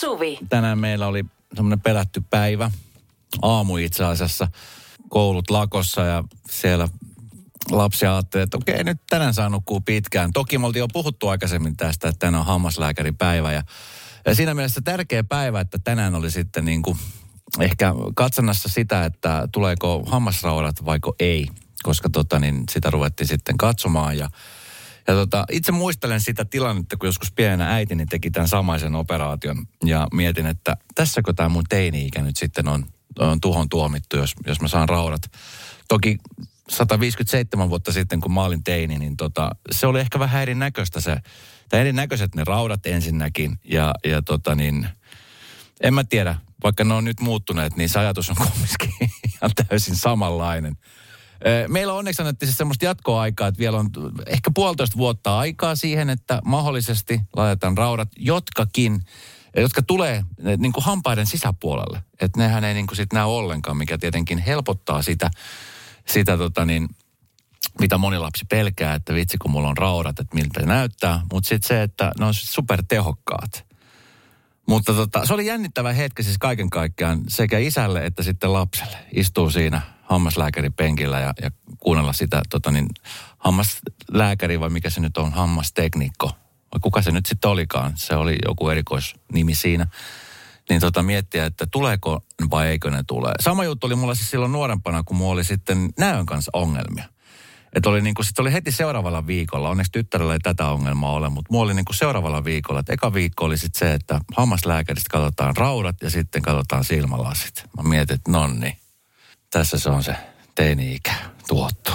Suvi. Tänään meillä oli semmoinen pelätty päivä, aamu itse asiassa, koulut lakossa ja siellä lapsi ajatteli, että okei, nyt tänään saa nukkua pitkään. Toki me oltiin jo puhuttu aikaisemmin tästä, että tänään on hammaslääkäripäivä ja, ja siinä mielessä tärkeä päivä, että tänään oli sitten niin kuin ehkä katsannassa sitä, että tuleeko hammasraudat vaiko ei, koska tota, niin sitä ruvettiin sitten katsomaan ja ja tota, itse muistelen sitä tilannetta, kun joskus pienenä äitini teki tämän samaisen operaation. Ja mietin, että tässäkö tämä mun teini-ikä nyt sitten on, on tuhon tuomittu, jos, jos mä saan raudat. Toki 157 vuotta sitten, kun mä olin teini, niin tota, se oli ehkä vähän erinäköistä se, tai erinäköiset ne raudat ensinnäkin. Ja, ja tota niin, en mä tiedä, vaikka ne on nyt muuttuneet, niin se ajatus on kumminkin ihan täysin samanlainen. Meillä on onneksi annettiin siis semmoista jatkoaikaa, että vielä on ehkä puolitoista vuotta aikaa siihen, että mahdollisesti laitetaan raudat, jotkakin, jotka tulee niin kuin hampaiden sisäpuolelle. Että nehän ei niin kuin sit näy ollenkaan, mikä tietenkin helpottaa sitä, sitä tota niin, mitä moni lapsi pelkää, että vitsi kun mulla on raudat, että miltä näyttää. Mutta sitten se, että ne on supertehokkaat. Mutta tota, se oli jännittävä hetki siis kaiken kaikkiaan sekä isälle että sitten lapselle. Istuu siinä hammaslääkärin penkillä ja, ja kuunnella sitä tota niin, hammaslääkäri vai mikä se nyt on, hammasteknikko. Vai kuka se nyt sitten olikaan, se oli joku erikoisnimi siinä. Niin tota miettiä, että tuleeko vai eikö ne tule. Sama juttu oli mulla siis silloin nuorempana, kun mulla oli sitten näön kanssa ongelmia. Että oli niin kuin, sit oli heti seuraavalla viikolla, onneksi tyttärellä ei tätä ongelmaa ole, mutta mulla oli niin kuin seuraavalla viikolla, että eka viikko oli sitten se, että hammaslääkäristä katsotaan raudat ja sitten katsotaan silmälasit. Mä mietin, että nonni, tässä se on se teini-ikä tuottu.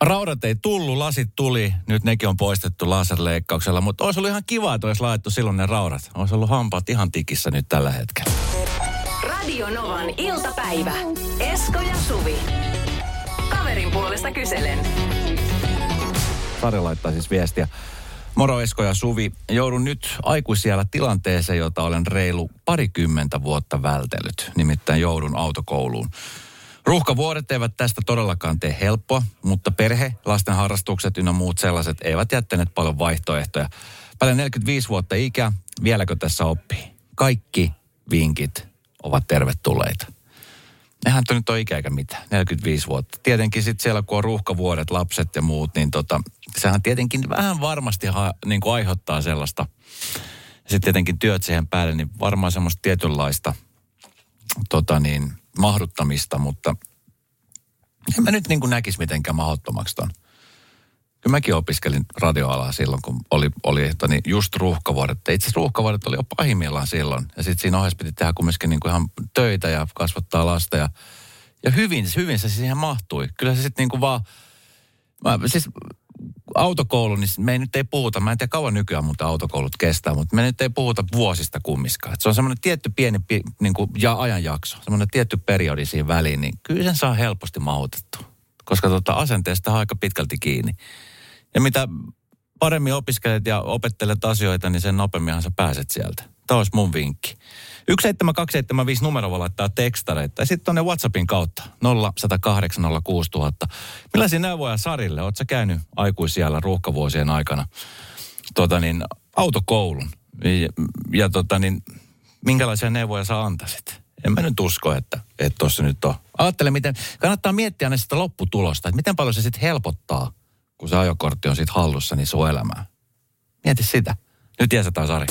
Raudat ei tullut, lasit tuli, nyt nekin on poistettu laserleikkauksella, mutta olisi ollut ihan kiva, että olisi laittu silloin ne raudat. Olisi ollut hampaat ihan tikissä nyt tällä hetkellä. Radio Novan iltapäivä. Esko ja Suvi. Kaverin puolesta kyselen. Sari laittaa siis viestiä. Moro Esko ja Suvi. Joudun nyt aikuisiellä tilanteeseen, jota olen reilu parikymmentä vuotta vältellyt. Nimittäin joudun autokouluun. Ruuhkavuodet eivät tästä todellakaan tee helppoa, mutta perhe, lasten harrastukset ynnä muut sellaiset eivät jättäneet paljon vaihtoehtoja. Paljon 45 vuotta ikä, vieläkö tässä oppii? Kaikki vinkit ovat tervetulleita. Nehän nyt on ikä eikä mitään, 45 vuotta. Tietenkin sitten siellä, kun on ruuhkavuodet, lapset ja muut, niin tota, sehän tietenkin vähän varmasti ha, niin kuin aiheuttaa sellaista. Sitten tietenkin työt siihen päälle, niin varmaan semmoista tietynlaista tota niin, mahduttamista, mutta en mä nyt niin kuin näkisi mitenkään mahdottomaksi ton. Kyllä mäkin opiskelin radioalaa silloin, kun oli, oli että niin just ruuhkavuodet. Itse asiassa ruuhkavuodet oli jo pahimmillaan silloin. Ja sitten siinä ohessa piti tehdä kumminkin niin kuin ihan töitä ja kasvattaa lasta. Ja, ja hyvin, hyvin se siihen mahtui. Kyllä se sitten niin kuin vaan... Mä, siis autokoulu, niin me ei nyt ei puhuta, mä en tiedä kauan nykyään mutta autokoulut kestää, mutta me nyt ei puhuta vuosista kummiskaan. Et se on semmoinen tietty pieni niin kuin, ja ajanjakso, semmoinen tietty periodi siinä väliin, niin kyllä sen saa helposti mahutettu. Koska tota, asenteesta on aika pitkälti kiinni. Ja mitä paremmin opiskelet ja opettelet asioita, niin sen nopeamminhan sä pääset sieltä. Tämä olisi mun vinkki. 17275 numero voi laittaa tekstareita. Ja sitten tuonne WhatsAppin kautta 0108 Millaisia neuvoja Sarille? Oletko käynyt aikuisiellä ruuhkavuosien aikana tota niin, autokoulun? Ja, ja tota niin, minkälaisia neuvoja sä antaisit? En mä nyt usko, että tuossa nyt on. Ajattele, miten, kannattaa miettiä aina sitä lopputulosta, että miten paljon se sitten helpottaa, kun se ajokortti on sitten hallussa, niin sun elämää. Mieti sitä. Nyt jäsetään Sari.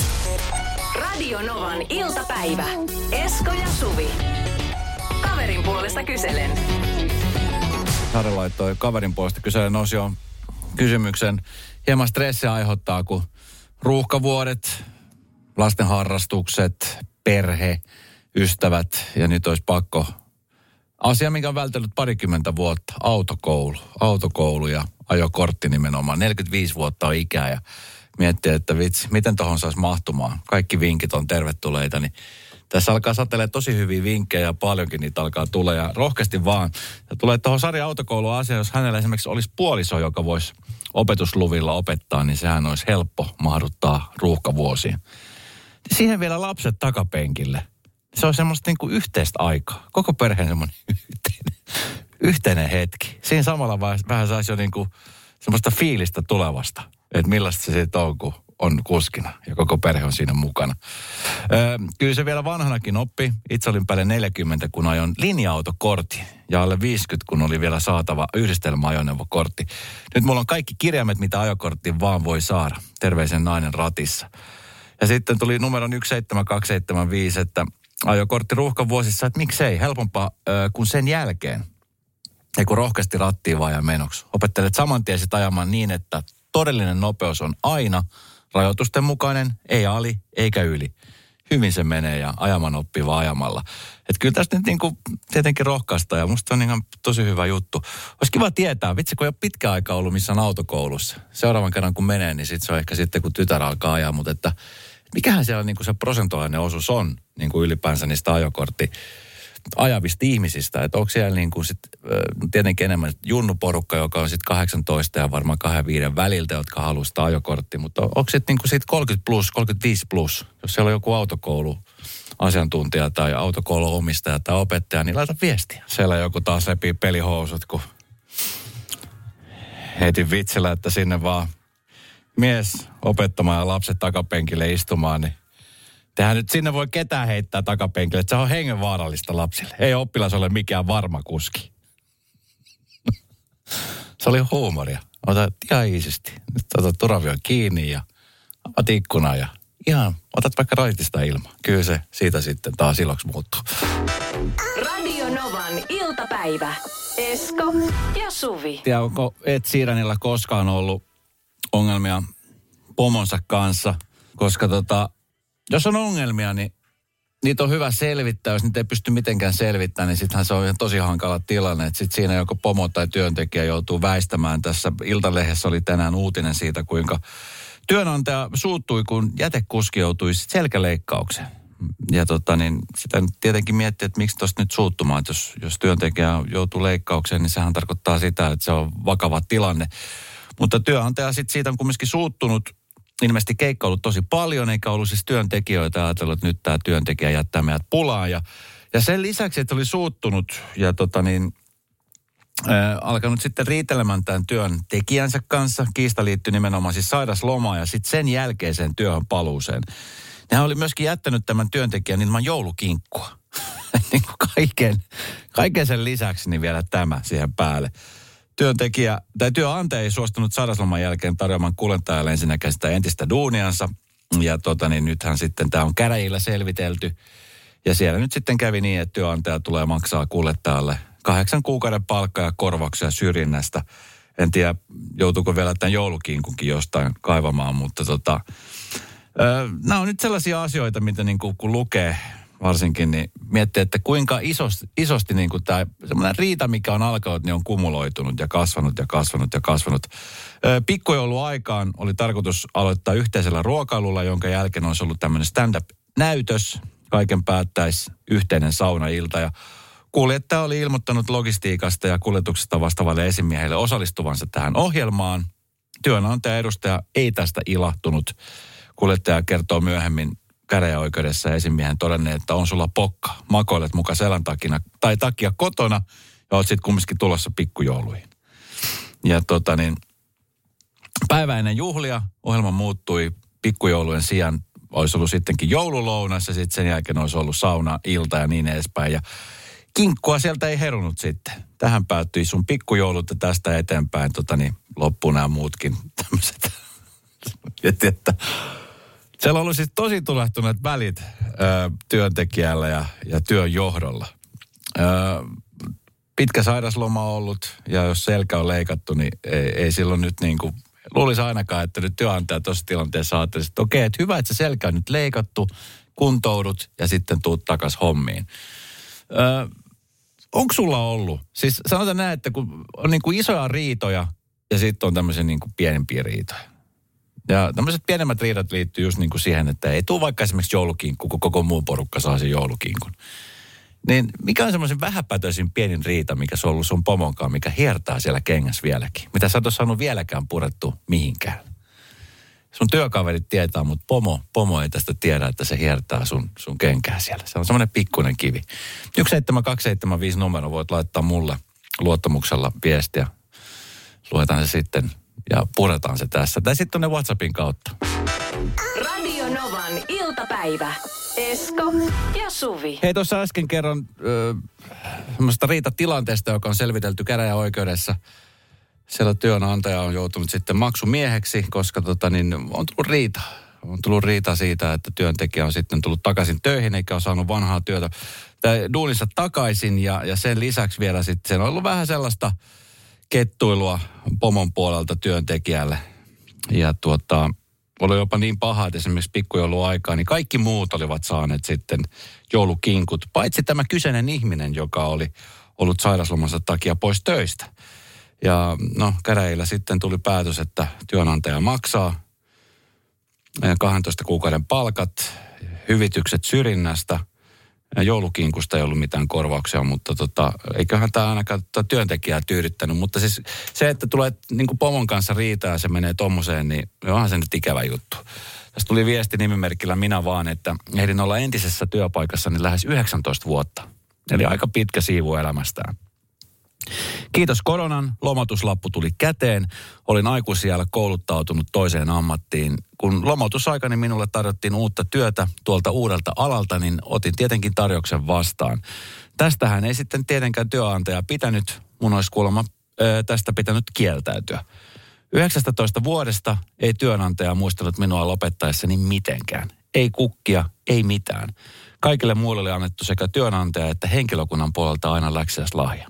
Radio Novan iltapäivä. Esko ja Suvi. Kaverin puolesta kyselen. Sari laittoi kaverin puolesta kyselen osioon kysymyksen. Hieman stressiä aiheuttaa, kun ruuhkavuodet, lasten harrastukset, perhe, ystävät ja nyt olisi pakko Asia, mikä on vältellyt parikymmentä vuotta, autokoulu. Autokoulu ja ajokortti nimenomaan. 45 vuotta on ikää ja miettiä, että vitsi, miten tuohon saisi mahtumaan. Kaikki vinkit on tervetulleita, niin tässä alkaa satelee tosi hyviä vinkkejä ja paljonkin niitä alkaa tulla ja rohkeasti vaan. Ja tulee tuohon Sari autokouluun asia, jos hänellä esimerkiksi olisi puoliso, joka voisi opetusluvilla opettaa, niin sehän olisi helppo mahduttaa ruuhkavuosiin. Siihen vielä lapset takapenkille. Se on semmoista niin kuin yhteistä aikaa. Koko perheen semmoinen yhteinen, yhteinen hetki. Siinä samalla vähän saisi jo niin kuin semmoista fiilistä tulevasta että millaista se sitten on, kun on kuskina ja koko perhe on siinä mukana. Öö, kyllä se vielä vanhanakin oppi. Itse olin päälle 40, kun ajon linja-autokortti ja alle 50, kun oli vielä saatava yhdistelmäajoneuvokortti. Nyt mulla on kaikki kirjaimet, mitä ajokorttiin vaan voi saada. Terveisen nainen ratissa. Ja sitten tuli numero 17275, että ajokortti ruuhkan vuosissa, että miksei, helpompaa öö, kuin sen jälkeen. Ja kun rohkeasti rattiin vaan ja menoksi. Opettelet saman tien sit ajamaan niin, että todellinen nopeus on aina rajoitusten mukainen, ei ali eikä yli. Hyvin se menee ja ajaman oppii vaan ajamalla. Et kyllä tästä nyt niinku tietenkin rohkaista ja musta on ihan tosi hyvä juttu. Olisi kiva tietää, vitsi kun ei ole pitkä aika ollut missään autokoulussa. Seuraavan kerran kun menee, niin sit se on ehkä sitten kun tytär alkaa ajaa, mutta että mikähän siellä niinku se prosentuaalinen osuus on niinku ylipäänsä niistä ajokortti ajavista ihmisistä. Että onko siellä niin kuin sit, tietenkin enemmän junnuporukka, joka on sitten 18 ja varmaan 25 väliltä, jotka haluaa sitä ajokortti. Mutta onko sitten niin sit 30 plus, 35 plus, jos siellä on joku autokoulu asiantuntija tai autokoulun omistaja tai opettaja, niin laita viestiä. Siellä joku taas repii pelihousut, kun heitin vitsillä, että sinne vaan mies opettamaan ja lapset takapenkille istumaan, niin Tehän nyt sinne voi ketään heittää takapenkille, että se on hengenvaarallista lapsille. Ei oppilas ole mikään varma kuski. se oli huumoria. Ota ihan iisisti. Nyt otat turavio kiinni ja avaat ikkunaa ja ihan otat vaikka raitista ilmaa. Kyllä se siitä sitten taas iloksi muuttuu. Radio Novan iltapäivä. Esko ja Suvi. Ja onko Ed Siiranilla koskaan ollut ongelmia pomonsa kanssa? Koska tota, jos on ongelmia, niin niitä on hyvä selvittää. Jos niitä ei pysty mitenkään selvittämään, niin sittenhän se on ihan tosi hankala tilanne. Että siinä joko pomo tai työntekijä joutuu väistämään. Tässä Iltalehdessä oli tänään uutinen siitä, kuinka työnantaja suuttui, kun jätekuski joutui selkäleikkaukseen. Ja tota, niin sitä tietenkin miettii, että miksi tuosta nyt suuttumaan. Että jos, jos työntekijä joutuu leikkaukseen, niin sehän tarkoittaa sitä, että se on vakava tilanne. Mutta työnantaja sitten siitä on kumminkin suuttunut ilmeisesti keikka ollut tosi paljon, eikä ollut siis työntekijöitä ajatellut, että nyt tämä työntekijä jättää meidät pulaan. Ja, ja sen lisäksi, että oli suuttunut ja tota niin, äh, alkanut sitten riitelemään tämän työntekijänsä kanssa. Kiista liittyi nimenomaan siis sairaslomaan ja sitten sen jälkeiseen työhön paluuseen. Hän oli myöskin jättänyt tämän työntekijän ilman joulukinkkua. niin kaiken, kaiken sen lisäksi niin vielä tämä siihen päälle työntekijä tai työnantaja ei suostunut sairasloman jälkeen tarjoamaan kuljettajalle ensinnäkään sitä entistä duuniansa. Ja tota, niin nythän sitten tämä on käräjillä selvitelty. Ja siellä nyt sitten kävi niin, että työnantaja tulee maksaa kuljettajalle kahdeksan kuukauden palkkaa ja korvauksia syrjinnästä. En tiedä, joutuuko vielä tämän joulukinkunkin jostain kaivamaan, mutta tota, nämä on nyt sellaisia asioita, mitä niin kuin, kun lukee varsinkin, niin miettii, että kuinka isosti, isosti niin kuin tämä semmoinen riita, mikä on alkanut, niin on kumuloitunut ja kasvanut ja kasvanut ja kasvanut. Pikkujouluaikaan oli tarkoitus aloittaa yhteisellä ruokailulla, jonka jälkeen olisi ollut tämmöinen stand-up-näytös. Kaiken päättäisi yhteinen saunailta ja kuljettaja oli ilmoittanut logistiikasta ja kuljetuksesta vastaavalle esimiehelle osallistuvansa tähän ohjelmaan. Työnantaja edustaja ei tästä ilahtunut. Kuljettaja kertoo myöhemmin käräjäoikeudessa esimiehen todenneet, että on sulla pokka, makoilet muka selän takina, tai takia kotona, ja oot sitten kumminkin tulossa pikkujouluihin. Ja tota niin, päivä ennen juhlia ohjelma muuttui pikkujoulujen sijaan, olisi ollut sittenkin joululounas ja sitten sen jälkeen olisi ollut sauna, ilta ja niin edespäin. Ja kinkkua sieltä ei herunut sitten. Tähän päättyi sun pikkujoulut ja tästä eteenpäin tota niin, loppuun nämä muutkin tämmöiset. että siellä on ollut siis tosi tulehtuneet välit ö, työntekijällä ja, ja työn johdolla. Ö, pitkä sairasloma ollut ja jos selkä on leikattu, niin ei, ei silloin nyt niin kuin, luulisi ainakaan, että nyt työnantaja tuossa tilanteessa ajattelisi, että okei, että hyvä, että se selkä on nyt leikattu, kuntoudut ja sitten tuut takas hommiin. Ö, onko sulla ollut? Siis sanotaan näin, että kun on niin kuin isoja riitoja ja sitten on tämmöisiä niin kuin pienempiä riitoja. Ja tämmöiset pienemmät riidat liittyy just niin kuin siihen, että ei tule vaikka esimerkiksi joulukinkku, kun koko muu porukka saa sen joulukinkun. Niin mikä on semmoisen vähäpätöisin pienin riita, mikä se on ollut sun pomonkaan, mikä hiertää siellä kengässä vieläkin? Mitä sä ole saanut vieläkään purettu mihinkään? Sun työkaverit tietää, mutta pomo, pomo ei tästä tiedä, että se hiertää sun, sun kenkää siellä. Se on semmoinen pikkuinen kivi. 17275 numero voit laittaa mulle luottamuksella viestiä. Luetaan se sitten ja puretaan se tässä. Tai sitten tuonne WhatsAppin kautta. Radio Novan iltapäivä. Esko ja Suvi. Hei, tuossa äsken kerron ö, semmoista riitatilanteesta, joka on selvitelty käräjäoikeudessa. Siellä työnantaja on joutunut sitten maksumieheksi, koska tota, niin, on tullut riita. On tullut riita siitä, että työntekijä on sitten tullut takaisin töihin eikä ole saanut vanhaa työtä tai duunissa takaisin. Ja, ja sen lisäksi vielä sitten se on ollut vähän sellaista kettuilua pomon puolelta työntekijälle. Ja tuota, oli jopa niin paha, että esimerkiksi pikkujouluaikaa, niin kaikki muut olivat saaneet sitten joulukinkut, paitsi tämä kyseinen ihminen, joka oli ollut sairaslomansa takia pois töistä. Ja no, käräjillä sitten tuli päätös, että työnantaja maksaa 12 kuukauden palkat, hyvitykset syrjinnästä. Joulukinkusta ei ollut mitään korvauksia, mutta tota, eiköhän tämä ainakaan tota työntekijää tyydyttänyt. Mutta siis se, että tulee niin pomon kanssa riitaa ja se menee tommoseen, niin onhan se nyt ikävä juttu. Tässä tuli viesti nimimerkillä minä vaan, että ehdin olla entisessä työpaikassa niin lähes 19 vuotta. Eli aika pitkä siivu elämästään. Kiitos koronan, lomatuslappu tuli käteen. Olin aikuisijällä kouluttautunut toiseen ammattiin. Kun lomautusaikani minulle tarjottiin uutta työtä tuolta uudelta alalta, niin otin tietenkin tarjouksen vastaan. Tästähän ei sitten tietenkään työnantaja pitänyt, mun olisi kuulemma tästä pitänyt kieltäytyä. 19 vuodesta ei työnantaja muistanut minua lopettaessani mitenkään. Ei kukkia, ei mitään. Kaikille muille oli annettu sekä työnantaja että henkilökunnan puolelta aina läksiäislahja.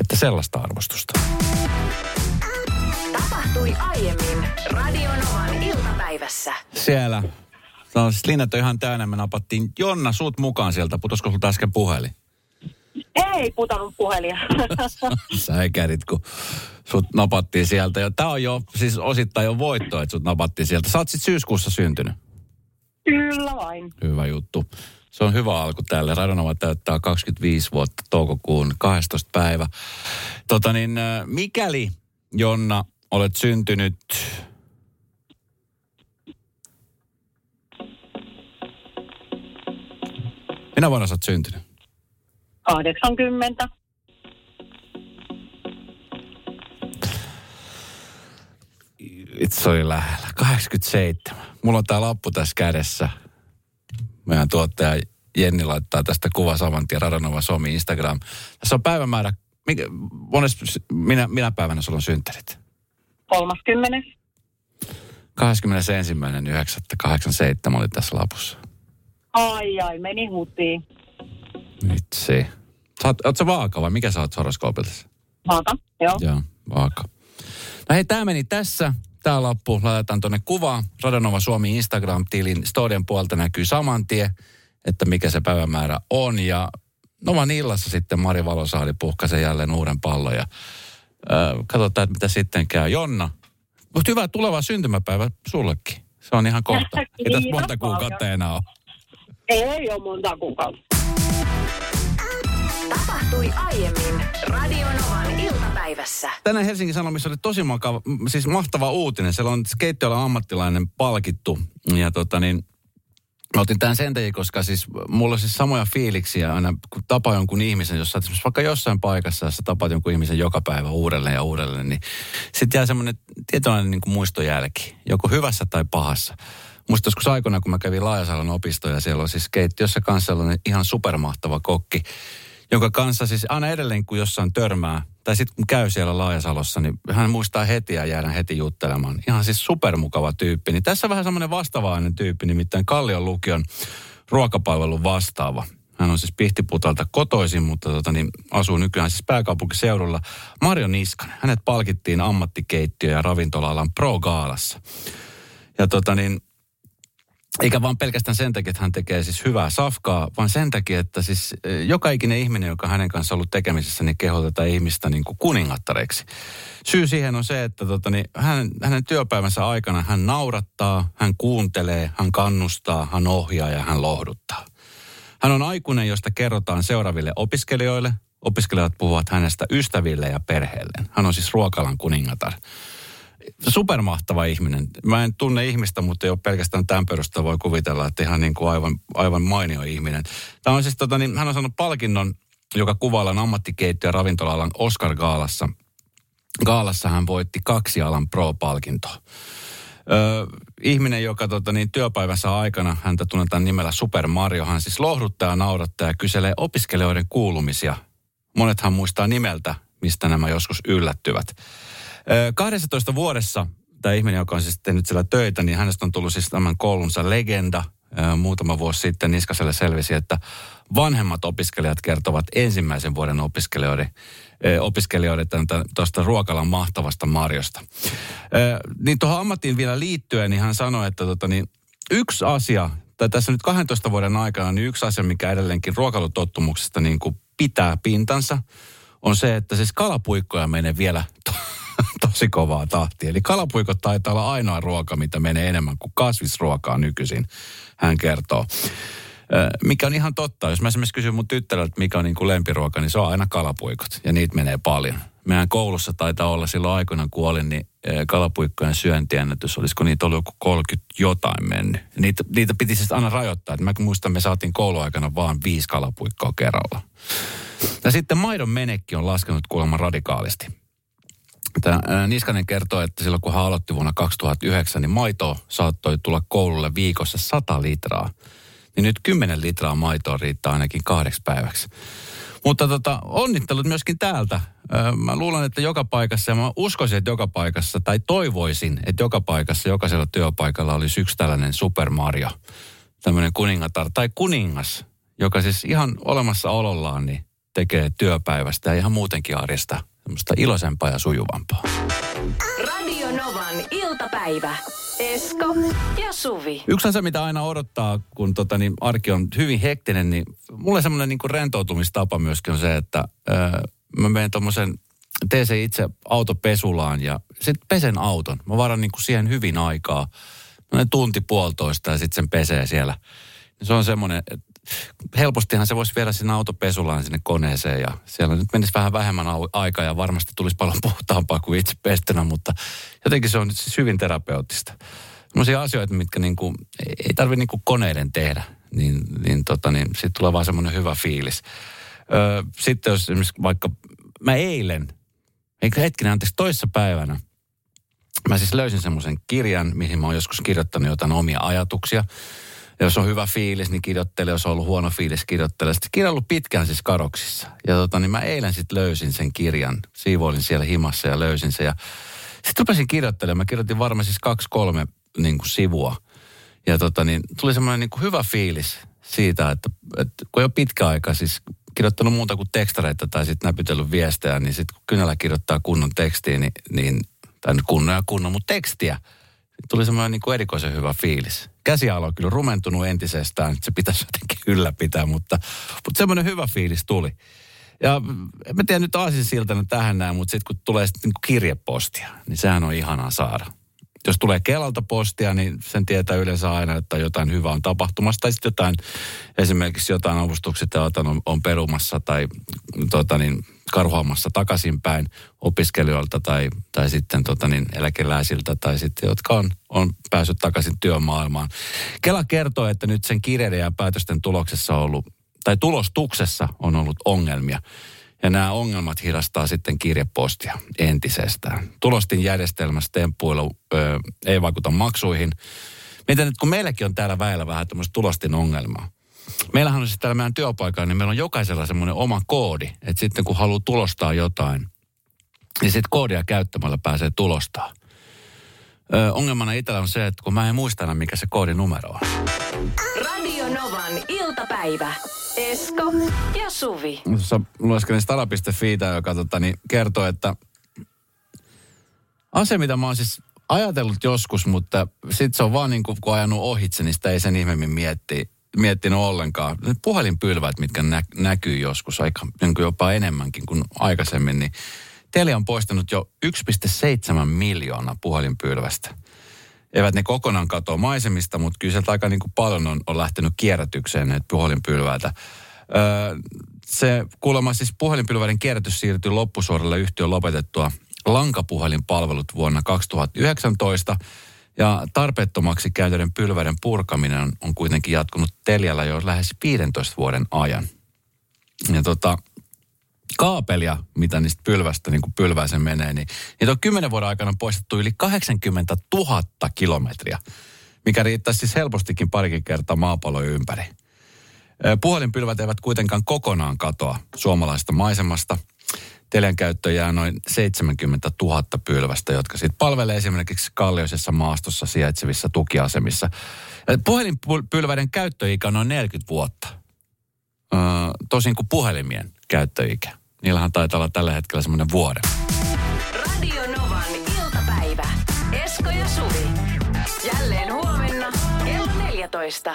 Että sellaista arvostusta. Tapahtui aiemmin Radionovan iltapäivässä. Siellä. No siis linnat on ihan täynnä. Me napattiin Jonna sut mukaan sieltä. Putosko sulta äsken puhelin? Ei putanut puhelia. Sä kärit, kun sut napattiin sieltä. Ja tää on jo, siis osittain jo voitto, että sut napattiin sieltä. Sä oot sit syyskuussa syntynyt. Kyllä vain. Hyvä juttu. Se on hyvä alku tälle. Radonova täyttää 25 vuotta toukokuun 12. päivä. Tota niin, äh, mikäli Jonna olet syntynyt Minä vuonna sä oot syntynyt? 80. Itse oli lähellä. 87. Mulla on tää lappu tässä kädessä. Meidän tuottaja Jenni laittaa tästä kuva saman tien Radonova Suomi Instagram. Tässä on päivämäärä. Mikä, mones, minä, minä päivänä sulla on synttärit? 30. 21.9.87 oli tässä lapussa. Ai ai, meni hutiin. Vitsi. Oot, oot sä vaaka vai mikä sä oot horoskoopilta? Maata, joo. Joo, vaaka. No hei, tämä meni tässä. Tämä lappu laitetaan tuonne kuvaan. Radonova Suomi Instagram-tilin storien puolta näkyy saman tien, että mikä se päivämäärä on. Ja Novan illassa sitten Mari Valosaari puhkaisee jälleen uuden pallon ja äh, katsotaan, että mitä sitten käy. Jonna, mutta hyvää tulevaa syntymäpäivä sullekin. Se on ihan kohta. Ei tässä monta kuukautta enää ole. Ei ole monta kuukautta. Tapahtui aiemmin Radionovan iltapäivässä. tänään Helsingin Sanomissa oli tosi makava, siis mahtava uutinen. Siellä on skeittiöllä ammattilainen palkittu. Ja tota niin, mä otin tämän sen takia, koska siis mulla on siis samoja fiiliksiä aina, kun tapaa jonkun ihmisen, jos sä vaikka jossain paikassa, jossa tapaat jonkun ihmisen joka päivä uudelleen ja uudelleen, niin sitten jää semmoinen tietynlainen niin kuin muistojälki, joko hyvässä tai pahassa. Muista joskus aikoina, kun mä kävin Laajasalon opistoja, ja siellä on siis keittiössä kanssa sellainen ihan supermahtava kokki, jonka kanssa siis aina edelleen, kun jossain törmää, tai sitten kun käy siellä Laajasalossa, niin hän muistaa heti ja jäädään heti juttelemaan. Ihan siis supermukava tyyppi. Niin tässä vähän semmoinen vastaavainen tyyppi, nimittäin Kallion lukion ruokapalvelun vastaava. Hän on siis Pihtiputalta kotoisin, mutta tota, niin, asuu nykyään siis pääkaupunkiseudulla. Marjo Niskanen, hänet palkittiin ammattikeittiö- ja ravintola-alan pro-gaalassa. Ja tota niin, eikä vaan pelkästään sen takia, että hän tekee siis hyvää safkaa, vaan sen takia, että siis eh, joka ikinen ihminen, joka hänen kanssa on ollut tekemisissä, niin kehotetaan ihmistä niin kuin kuningattareiksi. Syy siihen on se, että tota, niin hän, hänen työpäivänsä aikana hän naurattaa, hän kuuntelee, hän kannustaa, hän ohjaa ja hän lohduttaa. Hän on aikuinen, josta kerrotaan seuraaville opiskelijoille. Opiskelijat puhuvat hänestä ystäville ja perheelleen. Hän on siis ruokalan kuningatar supermahtava ihminen. Mä en tunne ihmistä, mutta jo pelkästään tämän perusteella voi kuvitella, että ihan niin kuin aivan, aivan mainio ihminen. Tämä on siis, tota, niin, hän on saanut palkinnon, joka kuvaillaan ammattikeittiö- ja ravintola-alan Oscar-gaalassa. Gaalassa hän voitti kaksi alan pro-palkintoa. Ö, ihminen, joka tota, niin, työpäivänsä aikana, häntä tunnetaan nimellä Super Mario, hän siis lohduttaa, naurattaa ja kyselee opiskelijoiden kuulumisia. Monethan muistaa nimeltä, mistä nämä joskus yllättyvät. Ö, 12 vuodessa tämä ihminen, joka on siis tehnyt siellä töitä, niin hänestä on tullut siis tämän koulunsa legenda. Muutama vuosi sitten Niskaselle selvisi, että vanhemmat opiskelijat kertovat ensimmäisen vuoden opiskelijoiden opiskelijoiden tuosta ruokalan mahtavasta Marjosta. Niin tuohon ammattiin vielä liittyen, niin hän sanoi, että tota, niin yksi asia, tai tässä nyt 12 vuoden aikana, niin yksi asia, mikä edelleenkin ruokailutottumuksesta niin kuin pitää pintansa, on se, että siis kalapuikkoja menee vielä tosi kovaa tahtia. Eli kalapuikot taitaa olla ainoa ruoka, mitä menee enemmän kuin kasvisruokaa nykyisin, hän kertoo mikä on ihan totta. Jos mä esimerkiksi kysyn mun tyttäreltä, mikä on niin kuin lempiruoka, niin se on aina kalapuikot. Ja niitä menee paljon. Meidän koulussa taitaa olla silloin aikoina, kun olin, niin kalapuikkojen syöntiennätys, olisiko niitä ollut joku 30 jotain mennyt. Niitä, niitä piti siis aina rajoittaa. Et mä muistan, me saatiin kouluaikana vaan viisi kalapuikkoa kerralla. Ja sitten maidon menekki on laskenut kuulemma radikaalisti. Tämä Niskanen kertoo, että silloin kun hän aloitti vuonna 2009, niin maito saattoi tulla koululle viikossa 100 litraa niin nyt 10 litraa maitoa riittää ainakin kahdeksi päiväksi. Mutta tota, onnittelut myöskin täältä. mä luulen, että joka paikassa, ja mä uskoisin, että joka paikassa, tai toivoisin, että joka paikassa, jokaisella työpaikalla olisi yksi tällainen Super Mario, tämmöinen kuningatar, tai kuningas, joka siis ihan olemassa olollaan niin tekee työpäivästä ja ihan muutenkin arjesta semmoista iloisempaa ja sujuvampaa. Radio Novan iltapäivä. Esko ja Suvi. Yksi asia, mitä aina odottaa, kun tota, niin arki on hyvin hektinen, niin mulle semmoinen niin kuin rentoutumistapa myöskin on se, että öö, mä menen tuommoisen, teen se itse autopesulaan ja sitten pesen auton. Mä varan niin kuin siihen hyvin aikaa. Mä tunti puolitoista ja sitten sen pesee siellä. Se on semmoinen, että helpostihan se voisi viedä sinne autopesulaan sinne koneeseen ja siellä nyt menisi vähän vähemmän aikaa ja varmasti tulisi paljon puhtaampaa kuin itse pestynä, mutta jotenkin se on siis hyvin terapeuttista. Sellaisia asioita, mitkä niin kuin, ei tarvitse niin kuin koneiden tehdä, niin, niin, tota, niin sitten tulee vaan semmoinen hyvä fiilis. Öö, sitten jos esimerkiksi vaikka mä eilen, eikö hetkinen, anteeksi, toissa päivänä, mä siis löysin semmoisen kirjan, mihin mä oon joskus kirjoittanut jotain omia ajatuksia – jos on hyvä fiilis, niin kirjoittele. Jos on ollut huono fiilis, kirjoittele. Sitten kirja on ollut pitkään siis kadoksissa. Ja tota, niin mä eilen sitten löysin sen kirjan. Siivoilin siellä himassa ja löysin sen. Ja sitten rupesin kirjoittelemaan. Mä kirjoitin varmaan siis kaksi, kolme niin kuin sivua. Ja tota, niin tuli semmoinen niin kuin hyvä fiilis siitä, että, että kun jo pitkä aika siis kirjoittanut muuta kuin tekstareita tai sitten näpytellyt viestejä, niin sitten kun kynällä kirjoittaa kunnon tekstiä, niin, niin tai nyt kunnon ja kunnon, mutta tekstiä, tuli semmoinen niin kuin erikoisen hyvä fiilis. Käsialo on kyllä rumentunut entisestään, että se pitäisi jotenkin ylläpitää, mutta, mutta semmoinen hyvä fiilis tuli. Ja en mä tiedä nyt aasin siltana tähän näin, mutta sitten kun tulee sitten niin kirjepostia, niin sehän on ihanaa saada jos tulee Kelalta postia, niin sen tietää yleensä aina, että jotain hyvää on tapahtumassa. Tai sitten jotain, esimerkiksi jotain avustukset on, on perumassa tai tota niin, karhuamassa takaisinpäin opiskelijoilta tai, tai sitten tota niin, eläkeläisiltä tai sitten, jotka on, on päässyt takaisin työmaailmaan. Kela kertoo, että nyt sen kirjeiden ja päätösten tuloksessa on ollut, tai tulostuksessa on ollut ongelmia. Ja nämä ongelmat hidastaa sitten kirjepostia entisestään. Tulostin järjestelmässä temppuilu ö, ei vaikuta maksuihin. Miten nyt, kun meilläkin on täällä väillä vähän tämmöistä tulostin ongelmaa. Meillähän on siis täällä meidän työpaikalla, niin meillä on jokaisella semmoinen oma koodi. Että sitten kun haluaa tulostaa jotain, niin sitten koodia käyttämällä pääsee tulostaa. Ö, ongelmana itsellä on se, että kun mä en muista enää, mikä se koodinumero on. Novan iltapäivä. Esko ja Suvi. Tuossa lueskelin stara.fiitä, joka tota, niin kertoo, että asia, mitä mä oon siis ajatellut joskus, mutta sitten se on vaan niin kuin, kun ajanut ohitse, niin sitä ei sen ihmeemmin mietti, miettinyt ollenkaan. Ne puhelinpylvät, mitkä nä, näkyy joskus aika, niin kuin jopa enemmänkin kuin aikaisemmin, niin Telia on poistanut jo 1,7 miljoonaa puhelinpylvästä. Eivät ne kokonaan katoa maisemista, mutta kyllä sieltä aika niin kuin paljon on, on lähtenyt kierrätykseen näitä puhelinpylväitä. Öö, se kuulemma siis puhelinpylväiden kierrätys siirtyi loppusuoralle yhtiön lopetettua lankapuhelinpalvelut vuonna 2019. Ja tarpeettomaksi käytöiden pylväiden purkaminen on, on kuitenkin jatkunut Telialla jo lähes 15 vuoden ajan. Ja tota, kaapelia, mitä niistä pylvästä niin kuin pylväisen menee, niin niitä on kymmenen vuoden aikana poistettu yli 80 000 kilometriä, mikä riittäisi siis helpostikin parikin kertaa maapallon ympäri. Puhelinpylvät eivät kuitenkaan kokonaan katoa suomalaisesta maisemasta. Telen käyttö jää noin 70 000 pylvästä, jotka sitten palvelee esimerkiksi kallioisessa maastossa sijaitsevissa tukiasemissa. Puhelinpylväiden käyttöikä on noin 40 vuotta. Tosin kuin puhelimien käyttöikä. Niillähän taitaa olla tällä hetkellä semmoinen vuoden. Radio Novan iltapäivä. Esko ja Suvi. Jälleen huomenna kello 14.